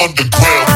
underground.